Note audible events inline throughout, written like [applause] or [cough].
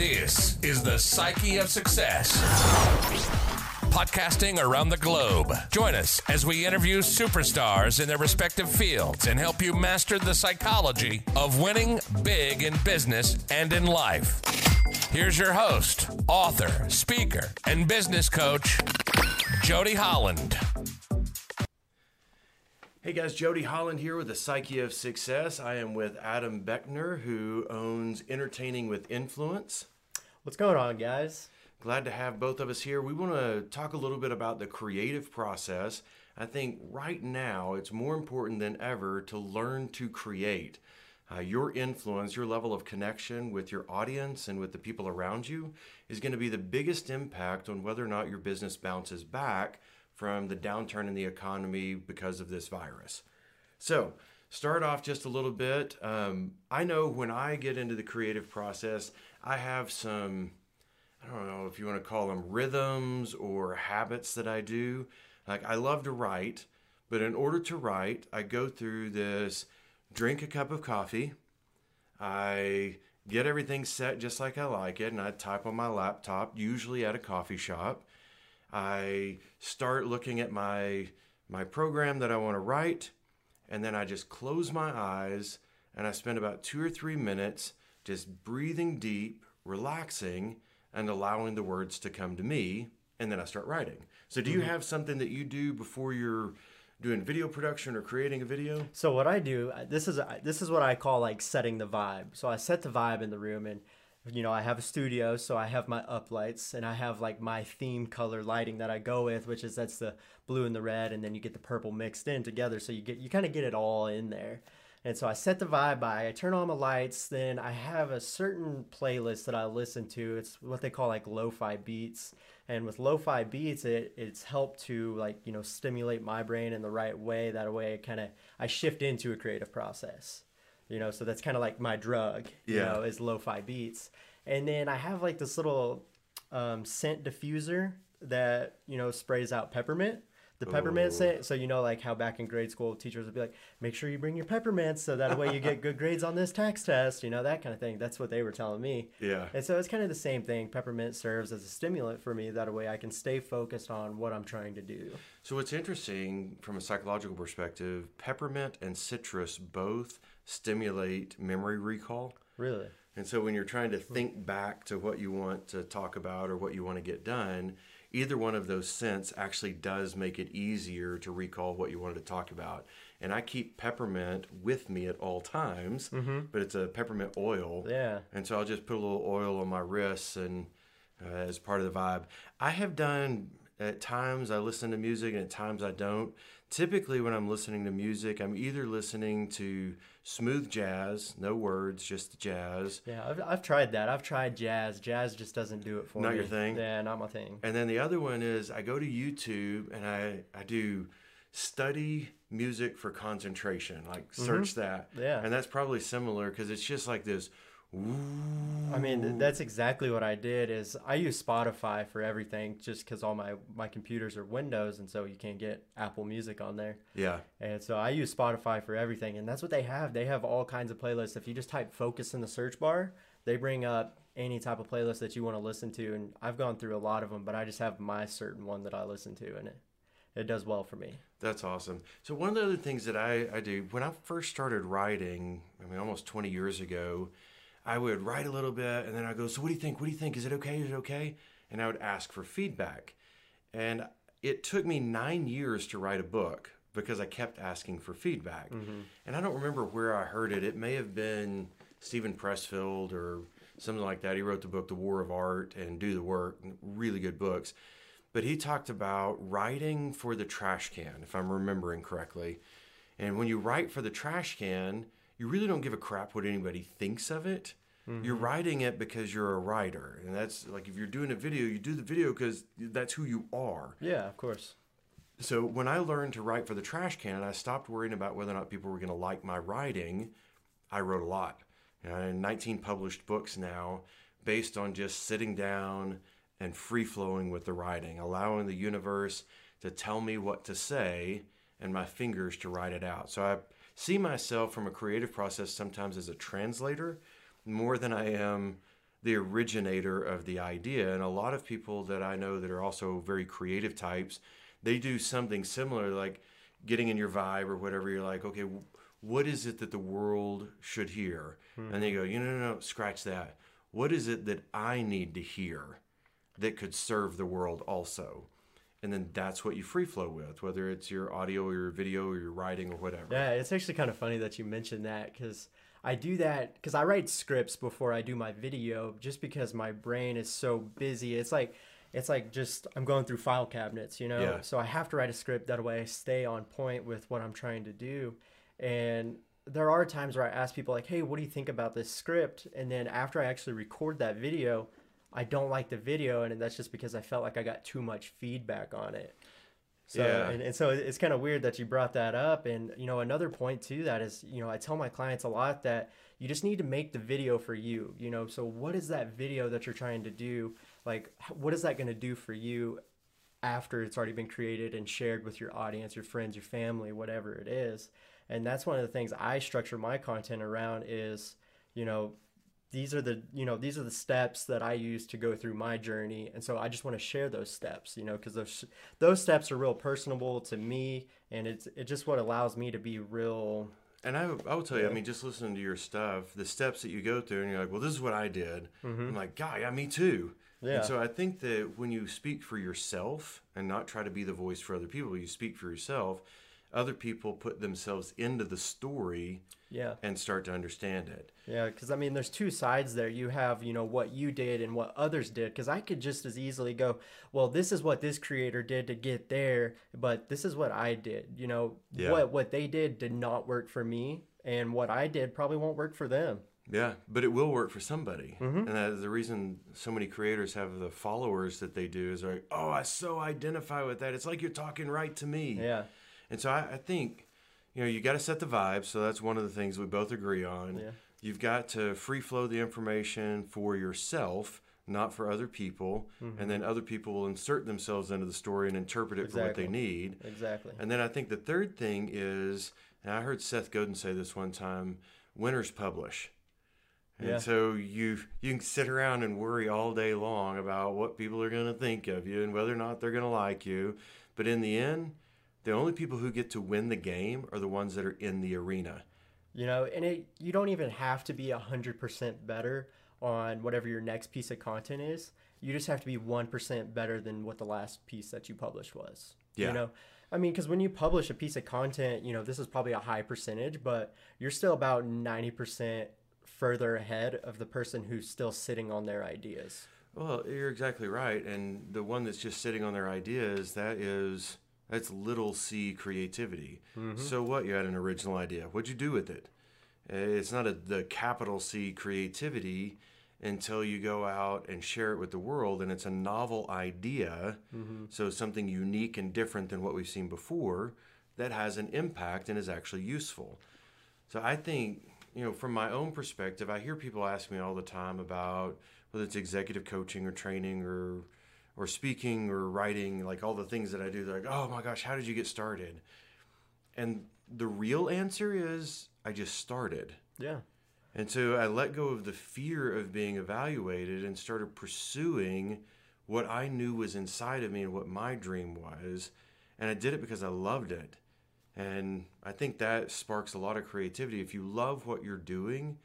This is the Psyche of Success. Podcasting around the globe. Join us as we interview superstars in their respective fields and help you master the psychology of winning big in business and in life. Here's your host, author, speaker, and business coach, Jody Holland. Hey guys, Jody Holland here with the Psyche of Success. I am with Adam Beckner, who owns Entertaining with Influence. What's going on, guys? Glad to have both of us here. We want to talk a little bit about the creative process. I think right now it's more important than ever to learn to create. Uh, your influence, your level of connection with your audience and with the people around you is going to be the biggest impact on whether or not your business bounces back from the downturn in the economy because of this virus. So, start off just a little bit. Um, I know when I get into the creative process, I have some, I don't know if you want to call them rhythms or habits that I do. Like, I love to write, but in order to write, I go through this drink a cup of coffee. I get everything set just like I like it, and I type on my laptop, usually at a coffee shop. I start looking at my my program that I want to write, and then I just close my eyes and I spend about two or three minutes just breathing deep, relaxing, and allowing the words to come to me, and then I start writing. So, do you mm-hmm. have something that you do before you're doing video production or creating a video? So what I do, uh, this is uh, this is what I call like setting the vibe. So I set the vibe in the room, and you know I have a studio, so I have my uplights, and I have like my theme color lighting that I go with, which is that's the blue and the red, and then you get the purple mixed in together, so you get you kind of get it all in there. And so I set the vibe by, I turn on my lights, then I have a certain playlist that I listen to. It's what they call like lo-fi beats. And with lo-fi beats, it it's helped to like, you know, stimulate my brain in the right way. That way it kind of I shift into a creative process. You know, so that's kind of like my drug, you know, is lo-fi beats. And then I have like this little um, scent diffuser that, you know, sprays out peppermint the peppermint Ooh. scent. So you know, like how back in grade school, teachers would be like, "Make sure you bring your peppermints, so that way you get good grades on this tax test." You know, that kind of thing. That's what they were telling me. Yeah. And so it's kind of the same thing. Peppermint serves as a stimulant for me. That way, I can stay focused on what I'm trying to do. So what's interesting from a psychological perspective, peppermint and citrus both stimulate memory recall. Really. And so when you're trying to think back to what you want to talk about or what you want to get done, either one of those scents actually does make it easier to recall what you wanted to talk about. And I keep peppermint with me at all times, but it's a peppermint oil. Yeah. And so I'll just put a little oil on my wrists and uh, as part of the vibe. I have done at times I listen to music and at times I don't. Typically, when I'm listening to music, I'm either listening to smooth jazz, no words, just jazz. Yeah, I've, I've tried that. I've tried jazz. Jazz just doesn't do it for Not me. Not your thing? Yeah, not my thing. And then the other one is I go to YouTube and I, I do study music for concentration, like search that. Mm-hmm. Yeah. And that's probably similar because it's just like this. I mean, that's exactly what I did. Is I use Spotify for everything, just because all my my computers are Windows, and so you can't get Apple Music on there. Yeah. And so I use Spotify for everything, and that's what they have. They have all kinds of playlists. If you just type "focus" in the search bar, they bring up any type of playlist that you want to listen to. And I've gone through a lot of them, but I just have my certain one that I listen to, and it it does well for me. That's awesome. So one of the other things that I, I do when I first started writing, I mean almost 20 years ago, I would write a little bit and then I go, so what do you think? What do you think? Is it okay? Is it okay? And I would ask for feedback. And it took me nine years to write a book because I kept asking for feedback. Mm-hmm. And I don't remember where I heard it. It may have been Steven Pressfield or something like that. He wrote the book The War of Art and Do the Work, really good books. But he talked about writing for the trash can, if I'm remembering correctly. And when you write for the trash can, you really don't give a crap what anybody thinks of it. You're mm-hmm. writing it because you're a writer. And that's like if you're doing a video, you do the video because that's who you are. Yeah, of course. So when I learned to write for the trash can, and I stopped worrying about whether or not people were going to like my writing. I wrote a lot. And 19 published books now based on just sitting down and free flowing with the writing, allowing the universe to tell me what to say and my fingers to write it out. So I see myself from a creative process sometimes as a translator more than I am the originator of the idea. And a lot of people that I know that are also very creative types, they do something similar, like getting in your vibe or whatever. You're like, okay, what is it that the world should hear? Mm-hmm. And they go, you know, no, no, scratch that. What is it that I need to hear that could serve the world also? And then that's what you free flow with, whether it's your audio or your video or your writing or whatever. Yeah, it's actually kind of funny that you mentioned that because I do that because I write scripts before I do my video just because my brain is so busy. It's like, it's like just I'm going through file cabinets, you know? Yeah. So I have to write a script that way I stay on point with what I'm trying to do. And there are times where I ask people like, "Hey, what do you think about this script?" And then after I actually record that video, I don't like the video, and that's just because I felt like I got too much feedback on it. So, yeah. and, and so it's kind of weird that you brought that up. And, you know, another point to that is, you know, I tell my clients a lot that you just need to make the video for you, you know, so what is that video that you're trying to do? Like, what is that going to do for you after it's already been created and shared with your audience, your friends, your family, whatever it is? and that's one of the things i structure my content around is you know these are the you know these are the steps that i use to go through my journey and so i just want to share those steps you know because those those steps are real personable to me and it's it's just what allows me to be real and I, I will tell you, I mean, just listening to your stuff, the steps that you go through, and you're like, well, this is what I did. Mm-hmm. I'm like, God, yeah, me too. Yeah. And so I think that when you speak for yourself and not try to be the voice for other people, you speak for yourself, other people put themselves into the story yeah and start to understand it yeah because i mean there's two sides there you have you know what you did and what others did because i could just as easily go well this is what this creator did to get there but this is what i did you know yeah. what what they did did not work for me and what i did probably won't work for them yeah, but it will work for somebody, mm-hmm. and that is the reason so many creators have the followers that they do. Is like, oh, I so identify with that. It's like you're talking right to me. Yeah, and so I, I think, you know, you got to set the vibe. So that's one of the things we both agree on. Yeah. You've got to free flow the information for yourself, not for other people. Mm-hmm. And then other people will insert themselves into the story and interpret it exactly. for what they need. Exactly. And then I think the third thing is, and I heard Seth Godin say this one time winners publish. And yeah. so you you can sit around and worry all day long about what people are going to think of you and whether or not they're going to like you, but in the end, the only people who get to win the game are the ones that are in the arena. You know, and it you don't even have to be 100% better on whatever your next piece of content is. You just have to be 1% better than what the last piece that you published was. Yeah. You know, I mean, because when you publish a piece of content, you know, this is probably a high percentage, but you're still about 90% further ahead of the person who's still sitting on their ideas. Well, you're exactly right. And the one that's just sitting on their ideas, that is that's little c creativity. Mm-hmm. So what? You had an original idea. What'd you do with it? Uh, it's not a, the capital C creativity until you go out and share it with the world, and it's a novel idea. Mm-hmm. So something unique and different than what we've seen before that has an impact and is actually useful. So I think you know, from my own perspective, I hear people ask me all the time about whether it's executive coaching or training or or speaking or writing, like all the things that I do, they're like, oh my gosh, how did you get started? And the real answer is I just started. Yeah. And so I let go of the fear of being evaluated and started pursuing what I knew was inside of me and what my dream was. And I did it because I loved it. And I think that sparks a lot of creativity. If you love what you're doing,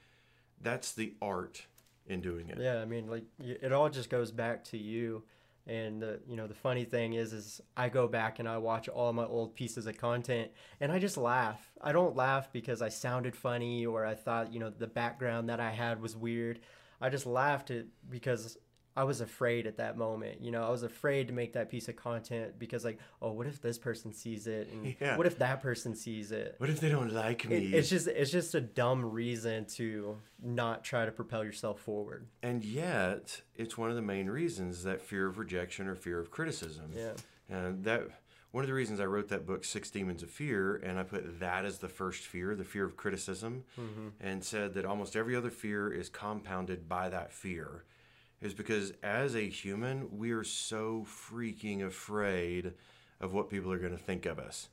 that's the art in doing it. Yeah, I mean, like it all just goes back to you and the you know the funny thing is is I go back and I watch all my old pieces of content and I just laugh. I don't laugh because I sounded funny or I thought, you know, the background that I had was weird. I just laughed it because I was afraid at that moment. You know, I was afraid to make that piece of content because, like, oh, what if this person sees it, and yeah. what if that person sees it? What if they don't like me? It, it's just, it's just a dumb reason to not try to propel yourself forward. And yet, it's one of the main reasons that fear of rejection or fear of criticism. Yeah. And that one of the reasons I wrote that book, Six Demons of Fear, and I put that as the first fear, the fear of criticism, mm-hmm. and said that almost every other fear is compounded by that fear is because as a human, we are so freaking afraid of what people are going to think of us.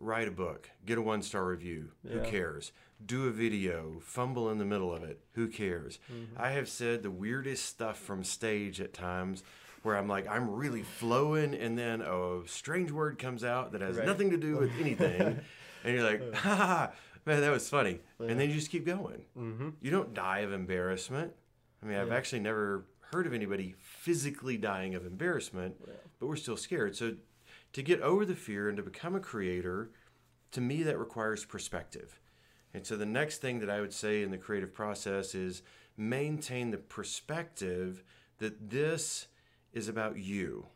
write a book, get a one star review. Who cares? Do a video, fumble in the middle of it. Who cares? Mm-hmm. I have said the weirdest stuff from stage at times where I'm like, I'm really flowing, and then a strange word comes out that has Right. nothing to do with anything. [laughs] and you're like, ha, ha, ha, man, that was funny. And then you just keep going. Mm-hmm. You don't die of embarrassment. I mean, I've actually never heard of anybody physically dying of embarrassment, but we're still scared. So to get over the fear and to become a creator, to me, that requires perspective. And so the next thing that I would say in the creative process is maintain the perspective that this is about you.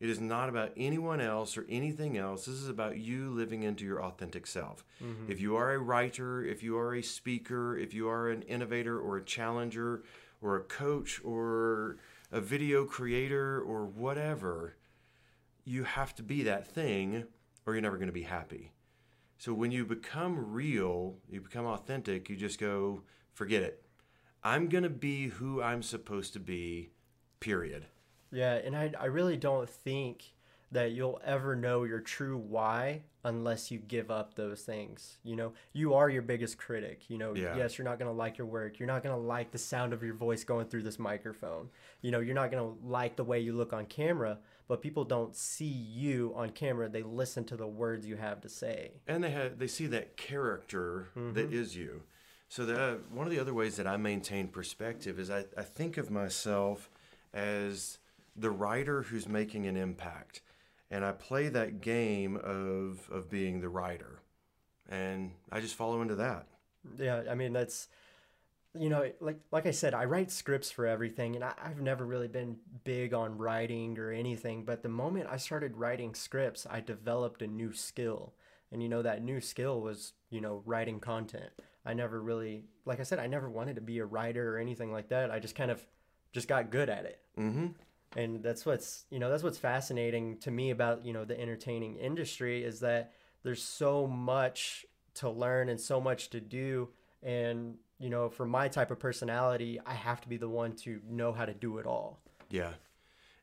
It is not about anyone else or anything else. This is about you living into your authentic self. Mm-hmm. If you are a writer, if you are a speaker, if you are an innovator or a challenger or a coach or a video creator or whatever, you have to be that thing or you're never going to be happy. So when you become real, you become authentic, you just go, forget it. I'm going to be who I'm supposed to be, period. Yeah, and I, I really don't think that you'll ever know your true why unless you give up those things. You know, you are your biggest critic. You know, Yeah. yes, you're not going to like your work. You're not going to like the sound of your voice going through this microphone. You know, you're not going to like the way you look on camera, but people don't see you on camera. They listen to the words you have to say. and they have they see that character that mm-hmm. is you so the one of the other ways that i maintain perspective is I, I think of myself as the writer who's making an impact and i play that game of of being the writer and i just follow into that Yeah, I mean that's you know like like I said, I write scripts for everything, and I, I've never really been big on writing or anything. But the moment I started writing scripts, I developed a new skill, and you know that new skill was you know writing content. I never really, like I said, I never wanted to be a writer or anything like that. I just kind of just got good at it mm-hmm and that's what's you know that's what's fascinating to me about you know the entertaining industry is that there's so much to learn and so much to do and you know for my type of personality i have to be the one to know how to do it all Yeah.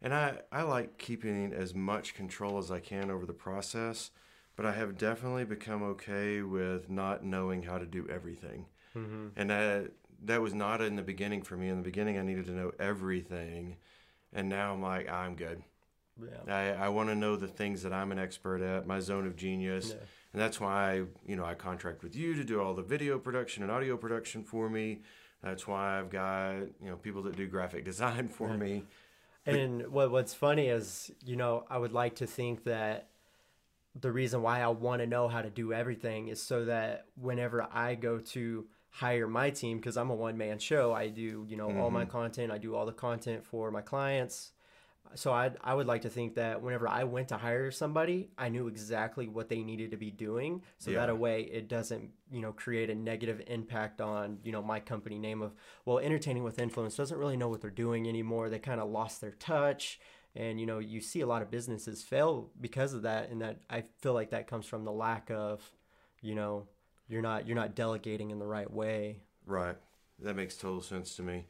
And I, I like keeping as much control as I can over the process, but I have definitely become okay with not knowing how to do everything. Mm-hmm. And that, that was not in the beginning for me. In the beginning, I needed to know everything. And now I'm like, I'm good. yeah I, I want to know the things that I'm an expert at, my zone of genius. Yeah. And that's why, you know, I contract with you to do all the video production and audio production for me. That's why I've got, you know, people that do graphic [laughs] design for me. And what what's funny is, you know, I would like to think that the reason why I want to know how to do everything is so that whenever I go to hire my team, because I'm a one man show, I do, you know, all my mm-hmm. content, I do all the content for my clients. So I I would like to think that whenever I went to hire somebody, I knew exactly what they needed to be doing, so that Yeah. a way it doesn't you know create a negative impact on you know my company name of well, entertaining with influence doesn't really know what they're doing anymore. They kind of lost their touch, and you know you see a lot of businesses fail because of that, and that I feel like that comes from the lack of, you know, you're not you're not delegating in the right way. Right. That makes total sense to me.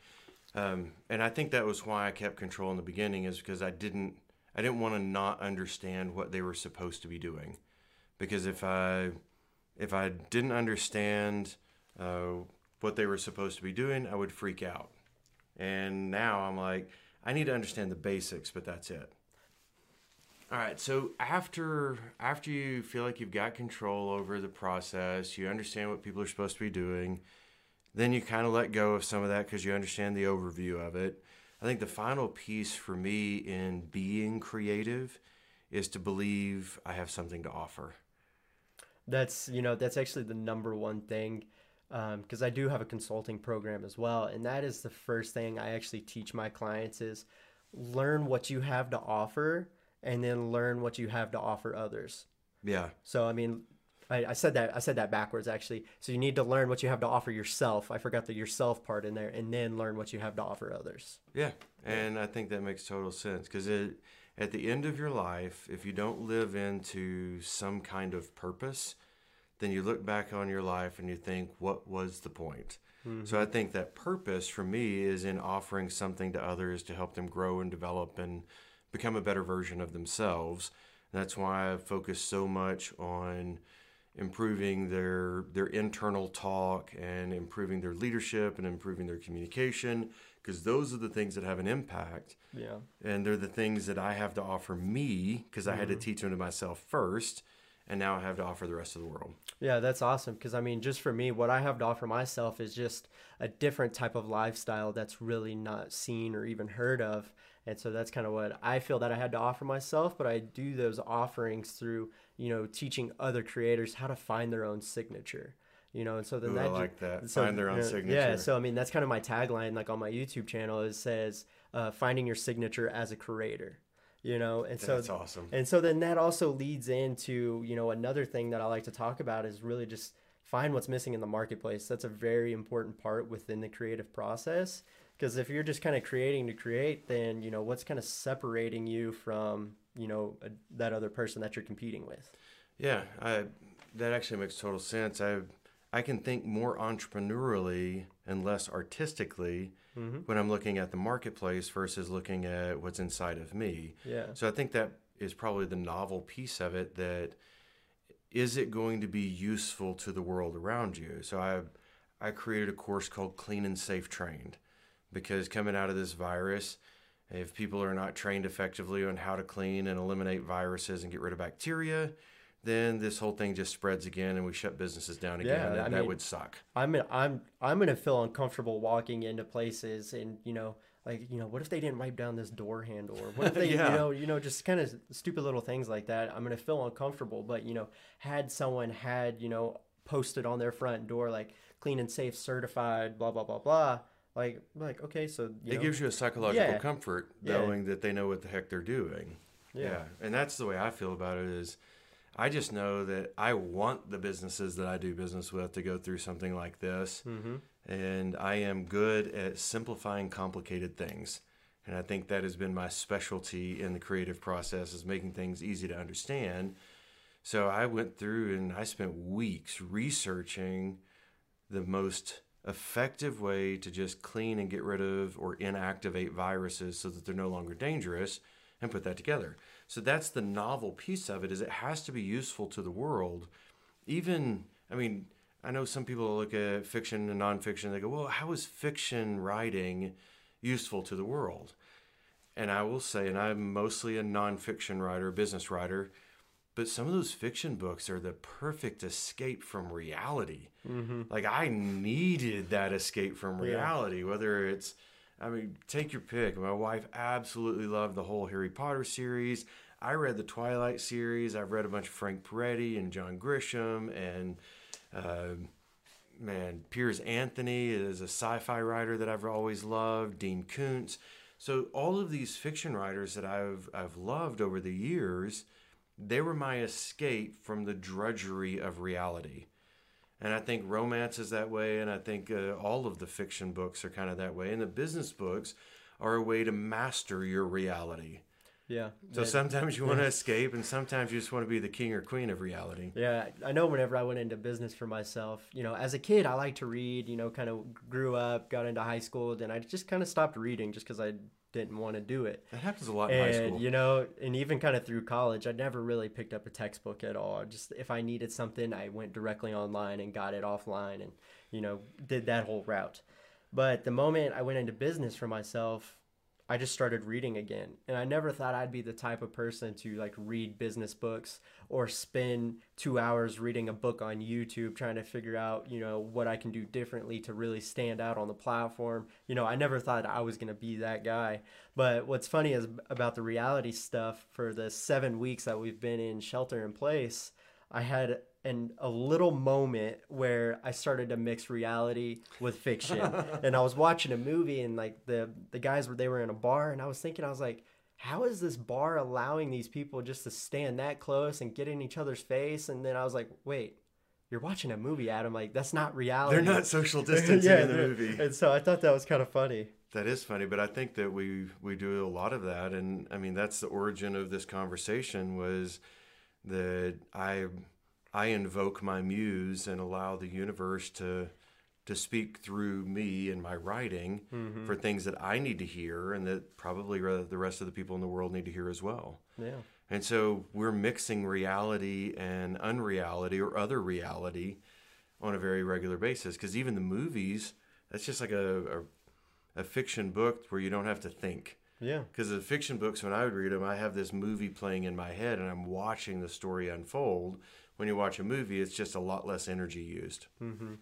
Um, and I think that was why I kept control in the beginning is because I didn't I didn't want to not understand what they were supposed to be doing. Because if I if I didn't understand uh, what they were supposed to be doing, I would freak out. And now I'm like, I need to understand the basics, but that's it. All right, so after after you feel like you've got control over the process, you understand what people are supposed to be doing, then you kind of let go of some of that because you understand the overview of it. I think the final piece for me in being creative is to believe I have something to offer. That's you know that's actually the number one thing um, because I do have a consulting program as well, and that is the first thing I actually teach my clients is learn what you have to offer, and then learn what you have to offer others. Yeah, So I mean, I, I said that I said that backwards actually. So you need to learn what you have to offer yourself. I forgot the yourself part in there, and then learn what you have to offer others. yeah, and I think that makes total sense because at the end of your life, if you don't live into some kind of purpose, then you look back on your life and you think, what was the point? So mm-hmm. I think that purpose for me is in offering something to others to help them grow and develop and become a better version of themselves. And That's why I focus so much on improving their their internal talk and improving their leadership and improving their communication because those are the things that have an impact. Yeah. And they're the things that I have to offer me because I had to mm-hmm. teach them to myself first and now I have to offer the rest of the world. Yeah, that's awesome. Because I mean, just for me, what I have to offer myself is just a different type of lifestyle that's really not seen or even heard of. And so that's kind of what I feel that I had to offer myself. But I do those offerings through, you know, teaching other creators how to find their own signature. You know, and so then Ooh, that I like that. so, Find their own you know, signature. Yeah, so I mean, that's kind of my tagline. Like on my YouTube channel, it says uh, "Finding your signature as a creator." You know, and so That's awesome. and so then that also leads into, you know, another thing that I like to talk about is really just find what's missing in the marketplace. That's a very important part within the creative process. Because if you're just kind of creating to create, then, you know, what's kind of separating you from, you know, a, that other person that you're competing with? Yeah, I, that actually makes total sense. I I can think more entrepreneurially and less artistically mm-hmm. when I'm looking at the marketplace versus looking at what's inside of me. Yeah. So I think that is probably the novel piece of it that is it going to be useful to the world around you? So I I created a course called Clean and Safe Trained because coming out of this virus, if people are not trained effectively on how to clean and eliminate viruses and get rid of bacteria, then this whole thing just spreads again and we shut businesses down again. Yeah, and I that would suck. I'm gonna, I'm I'm gonna feel uncomfortable walking into places and you know like you know what if they didn't wipe down this door handle or what if [laughs] they Yeah. you know you know just kind of stupid little things like that I'm gonna feel uncomfortable but you know had someone had you know posted on their front door like clean and safe certified blah blah blah blah like like okay so you It know, gives you a psychological Yeah. comfort Yeah. knowing that they know what the heck they're doing. Yeah. Yeah. And that's the way I feel about it is I just know that I want the businesses that I do business with to go through something like this. Mm-hmm. And I am good at simplifying complicated things. And I think that has been my specialty in the creative process is making things easy to understand. So I went through and I spent weeks researching the most effective way to just clean and get rid of or inactivate viruses so that they're no longer dangerous and put that together. So that's the novel piece of it is it has to be useful to the world. Even I mean, I know some people look at fiction and nonfiction, they go, Well, how is fiction writing useful to the world? And I will say, and I'm mostly a nonfiction writer, business writer, but some of those fiction books are the perfect escape from reality. Like I needed that escape from reality, whether it's, I mean, take your pick. My wife absolutely loved the whole Harry Potter series. I read the Twilight series. I've read a bunch of Frank Peretti and John Grisham and, uh, man, Piers Anthony is a sci-fi writer that I've always loved. Dean Koontz. So all of these fiction writers that I've I've loved over the years, they were my escape from the drudgery of reality. And I think romance is that way, and I think uh, all of the fiction books are kind of that way, and the business books are a way to master your reality. yeah So sometimes you want to [laughs] escape, and sometimes you just want to be the king or queen of reality. Yeah, I know whenever I went into business for myself, you know, as a kid, I liked to read, you know, kind of grew up, got into high school, then I just kind of stopped reading just because I didn't want to do it. That happens a lot in high school. you know, and even kind of through college, I never really picked up a textbook at all. Just if I needed something, I went directly online and got it offline and, you know, did that whole route. But the moment I went into business for myself, I just started reading again. And I never thought I'd be the type of person to like read business books or spend two hours reading a book on YouTube trying to figure out, you know, what I can do differently to really stand out on the platform. You know, I never thought I was going to be that guy. But what's funny is about the reality stuff for the seven weeks that we've been in shelter in place, I had an a little moment where I started to mix reality with fiction. [laughs] and I was watching a movie and like the the guys were they were in a bar and I was thinking I was like how is this bar allowing these people just to stand that close and get in each other's face? And then I was like wait you're watching a movie Adam. Like that's not reality. They're not social [laughs] distancing in the movie. and so I thought that was kind of funny. That is funny, but I think that we we do a lot of that, and I mean that's the origin of this conversation was that I I invoke my muse and allow the universe to to speak through me and my writing Mm-hmm. for things that I need to hear and that probably the rest of the people in the world need to hear as well. Yeah. And so we're mixing reality and unreality or other reality on a very regular basis. Because even the movies, that's just like a, a, a fiction book where you don't have to think. Yeah. Because the fiction books, when I would read them, I have this movie playing in my head and I'm watching the story unfold. When you watch a movie, it's just a lot less energy used. Mm-hmm.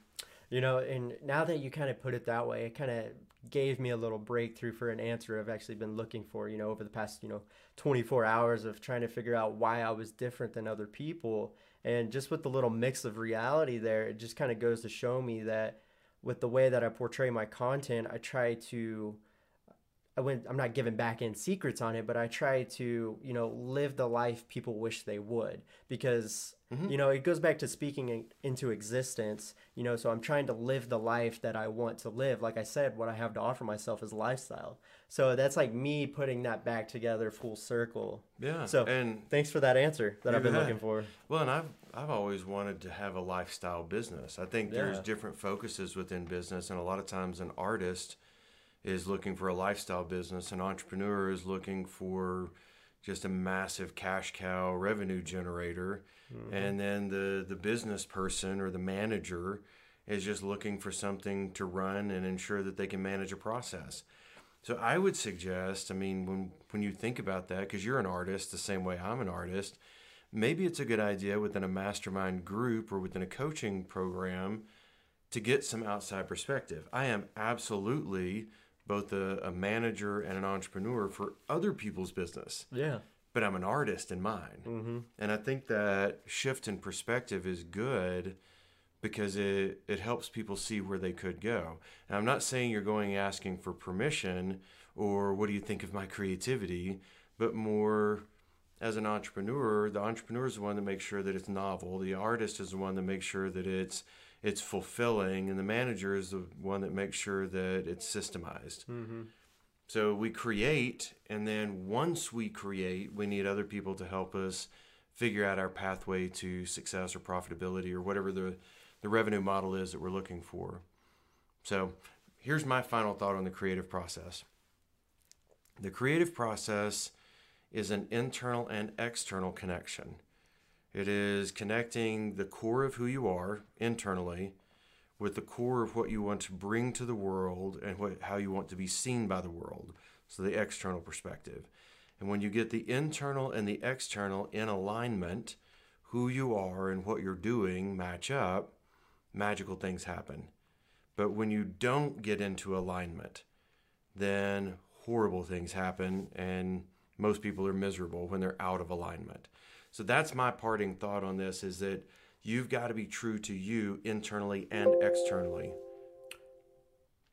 You know, and now that you kind of put it that way, it kind of gave me a little breakthrough for an answer I've actually been looking for, you know, over the past, you know, 24 hours of trying to figure out why I was different than other people. And just with the little mix of reality there, it just kind of goes to show me that with the way that I portray my content, I try to I went I'm not giving back in secrets on it, but I try to, you know, live the life people wish they would because Mm-hmm. you know, it goes back to speaking in, into existence, you know, so I'm trying to live the life that I want to live. Like I said, what I have to offer myself is lifestyle. So that's like me putting that back together full circle. Yeah. So and thanks for that answer that I've been looking for. Well, and I've I've always wanted to have a lifestyle business. I think there's Yeah. different focuses within business, and a lot of times an artist is looking for a lifestyle business. An entrepreneur is looking for just a massive cash cow revenue generator, mm-hmm. and then the the business person or the manager is just looking for something to run and ensure that they can manage a process. So I would suggest, I mean, when when you think about that, because you're an artist the same way I'm an artist, maybe it's a good idea within a mastermind group or within a coaching program to get some outside perspective. I am absolutely both a, a manager and an entrepreneur for other people's business, Yeah. but I'm an artist in mine. Mm-hmm. And I think that shift in perspective is good because it, it helps people see where they could go. And I'm not saying you're going asking for permission or what do you think of my creativity, but more as an entrepreneur, the entrepreneur is the one that makes sure that it's novel. The artist is the one that makes sure that it's it's fulfilling, and the manager is the one that makes sure that it's systemized. Mm-hmm. So we create, and then once we create, we need other people to help us figure out our pathway to success or profitability or whatever the, the revenue model is that we're looking for. So here's my final thought on the creative process the creative process is an internal and external connection. It is connecting the core of who you are internally with the core of what you want to bring to the world and what, how you want to be seen by the world. So, the external perspective. And when you get the internal and the external in alignment, who you are and what you're doing match up, magical things happen. But when you don't get into alignment, then horrible things happen, and most people are miserable when they're out of alignment. So that's my parting thought on this is that you've got to be true to you internally and externally.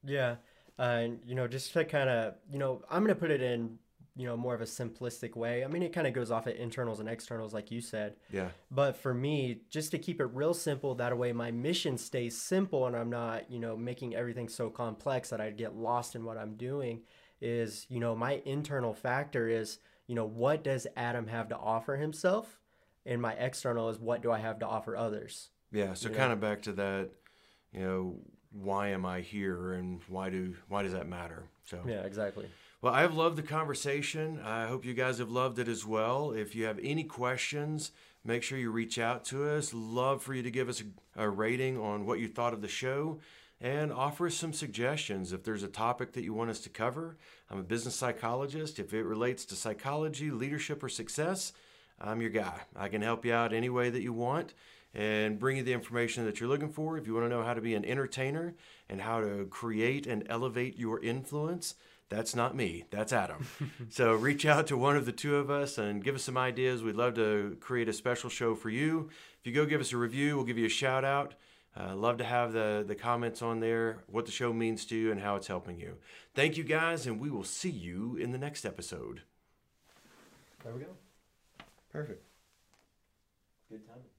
Yeah. Uh, and, you know, just to kind of, you know, I'm going to put it in, you know, more of a simplistic way. I mean, it kind of goes off at internals and externals, like you said. Yeah. But for me, just to keep it real simple, that way my mission stays simple and I'm not, you know, making everything so complex that I get lost in what I'm doing is, you know, my internal factor is, you know, what does Adam have to offer himself? And my external is what do I have to offer others? Yeah. So kind of back to that, you know, why am I here and why do why does that matter? So Yeah, exactly. Well, I've loved the conversation. I hope you guys have loved it as well. If you have any questions, make sure you reach out to us. Love for you to give us a, a rating on what you thought of the show and offer us some suggestions. If there's a topic that you want us to cover, I'm a business psychologist. If it relates to psychology, leadership, or success, I'm your guy. I can help you out any way that you want and bring you the information that you're looking for. If you want to know how to be an entertainer and how to create and elevate your influence, that's not me. That's Adam. [laughs] so reach out to one of the two of us and give us some ideas. We'd love to create a special show for you. If you go give us a review, we'll give you a shout out. Uh, love to have the, the comments on there, what the show means to you, and how it's helping you. Thank you guys, and we will see you in the next episode. There we go. Perfect. Good timing.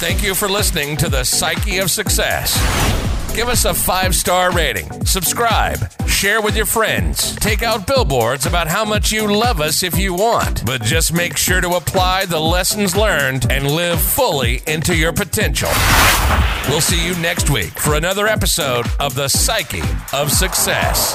Thank you for listening to the Psyche of Success. Give us a five star rating, subscribe, share with your friends. Take out billboards about how much you love us if you want, but just make sure to apply the lessons learned and live fully into your potential. We'll see you next week for another episode of The Psyche of Success.